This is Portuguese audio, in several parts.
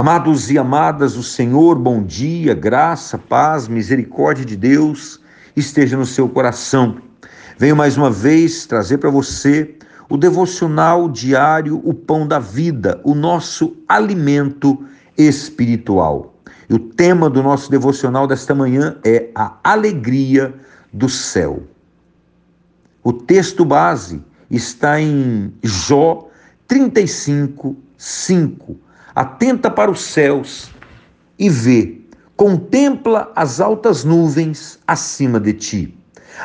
Amados e amadas, o Senhor, bom dia, graça, paz, misericórdia de Deus esteja no seu coração. Venho mais uma vez trazer para você o devocional diário, o pão da vida, o nosso alimento espiritual. E o tema do nosso devocional desta manhã é a alegria do céu. O texto base está em Jó 35, 5 atenta para os céus e vê, contempla as altas nuvens acima de ti.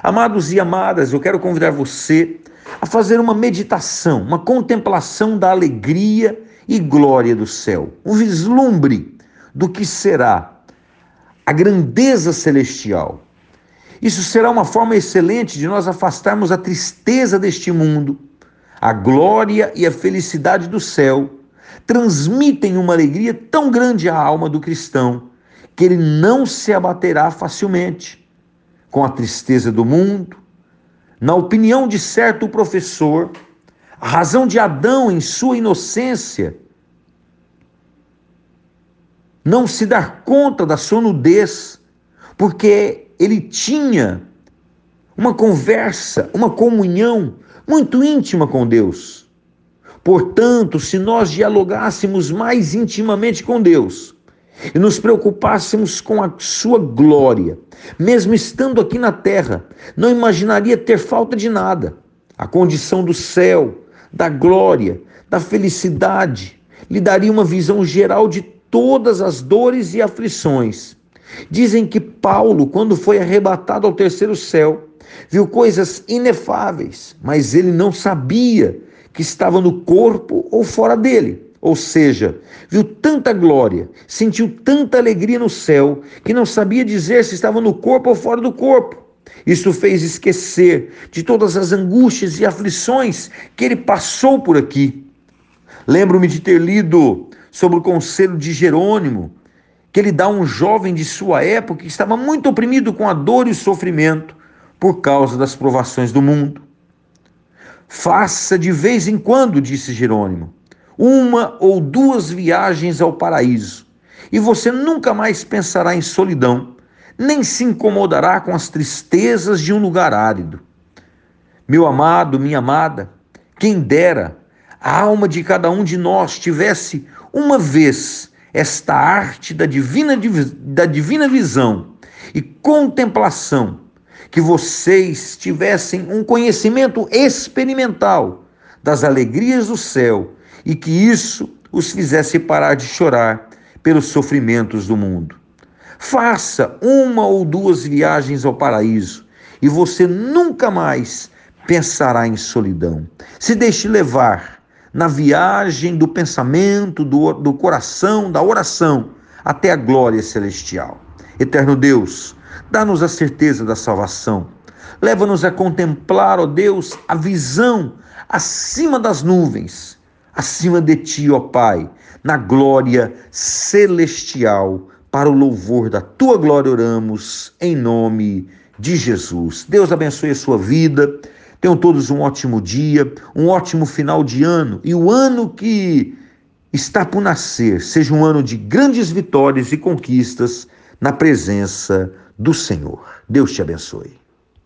Amados e amadas, eu quero convidar você a fazer uma meditação, uma contemplação da alegria e glória do céu, um vislumbre do que será a grandeza celestial. Isso será uma forma excelente de nós afastarmos a tristeza deste mundo, a glória e a felicidade do céu transmitem uma alegria tão grande à alma do cristão que ele não se abaterá facilmente com a tristeza do mundo. Na opinião de certo professor, a razão de Adão em sua inocência não se dar conta da sua nudez, porque ele tinha uma conversa, uma comunhão muito íntima com Deus. Portanto, se nós dialogássemos mais intimamente com Deus e nos preocupássemos com a sua glória, mesmo estando aqui na terra, não imaginaria ter falta de nada. A condição do céu, da glória, da felicidade, lhe daria uma visão geral de todas as dores e aflições. Dizem que Paulo, quando foi arrebatado ao terceiro céu, viu coisas inefáveis, mas ele não sabia que estava no corpo ou fora dele. Ou seja, viu tanta glória, sentiu tanta alegria no céu, que não sabia dizer se estava no corpo ou fora do corpo. Isso fez esquecer de todas as angústias e aflições que ele passou por aqui. Lembro-me de ter lido sobre o conselho de Jerônimo, que ele dá a um jovem de sua época que estava muito oprimido com a dor e o sofrimento por causa das provações do mundo. Faça de vez em quando, disse Jerônimo, uma ou duas viagens ao paraíso, e você nunca mais pensará em solidão, nem se incomodará com as tristezas de um lugar árido. Meu amado, minha amada, quem dera a alma de cada um de nós tivesse uma vez esta arte da divina, da divina visão e contemplação que vocês tivessem um conhecimento experimental das alegrias do céu e que isso os fizesse parar de chorar pelos sofrimentos do mundo. Faça uma ou duas viagens ao paraíso e você nunca mais pensará em solidão. Se deixe levar na viagem do pensamento, do, do coração, da oração, até a glória celestial. Eterno Deus, Dá-nos a certeza da salvação. Leva-nos a contemplar, ó Deus, a visão acima das nuvens, acima de ti, ó Pai, na glória celestial. Para o louvor da tua glória oramos, em nome de Jesus. Deus abençoe a sua vida. Tenham todos um ótimo dia, um ótimo final de ano e o ano que está por nascer seja um ano de grandes vitórias e conquistas na presença do Senhor. Deus te abençoe.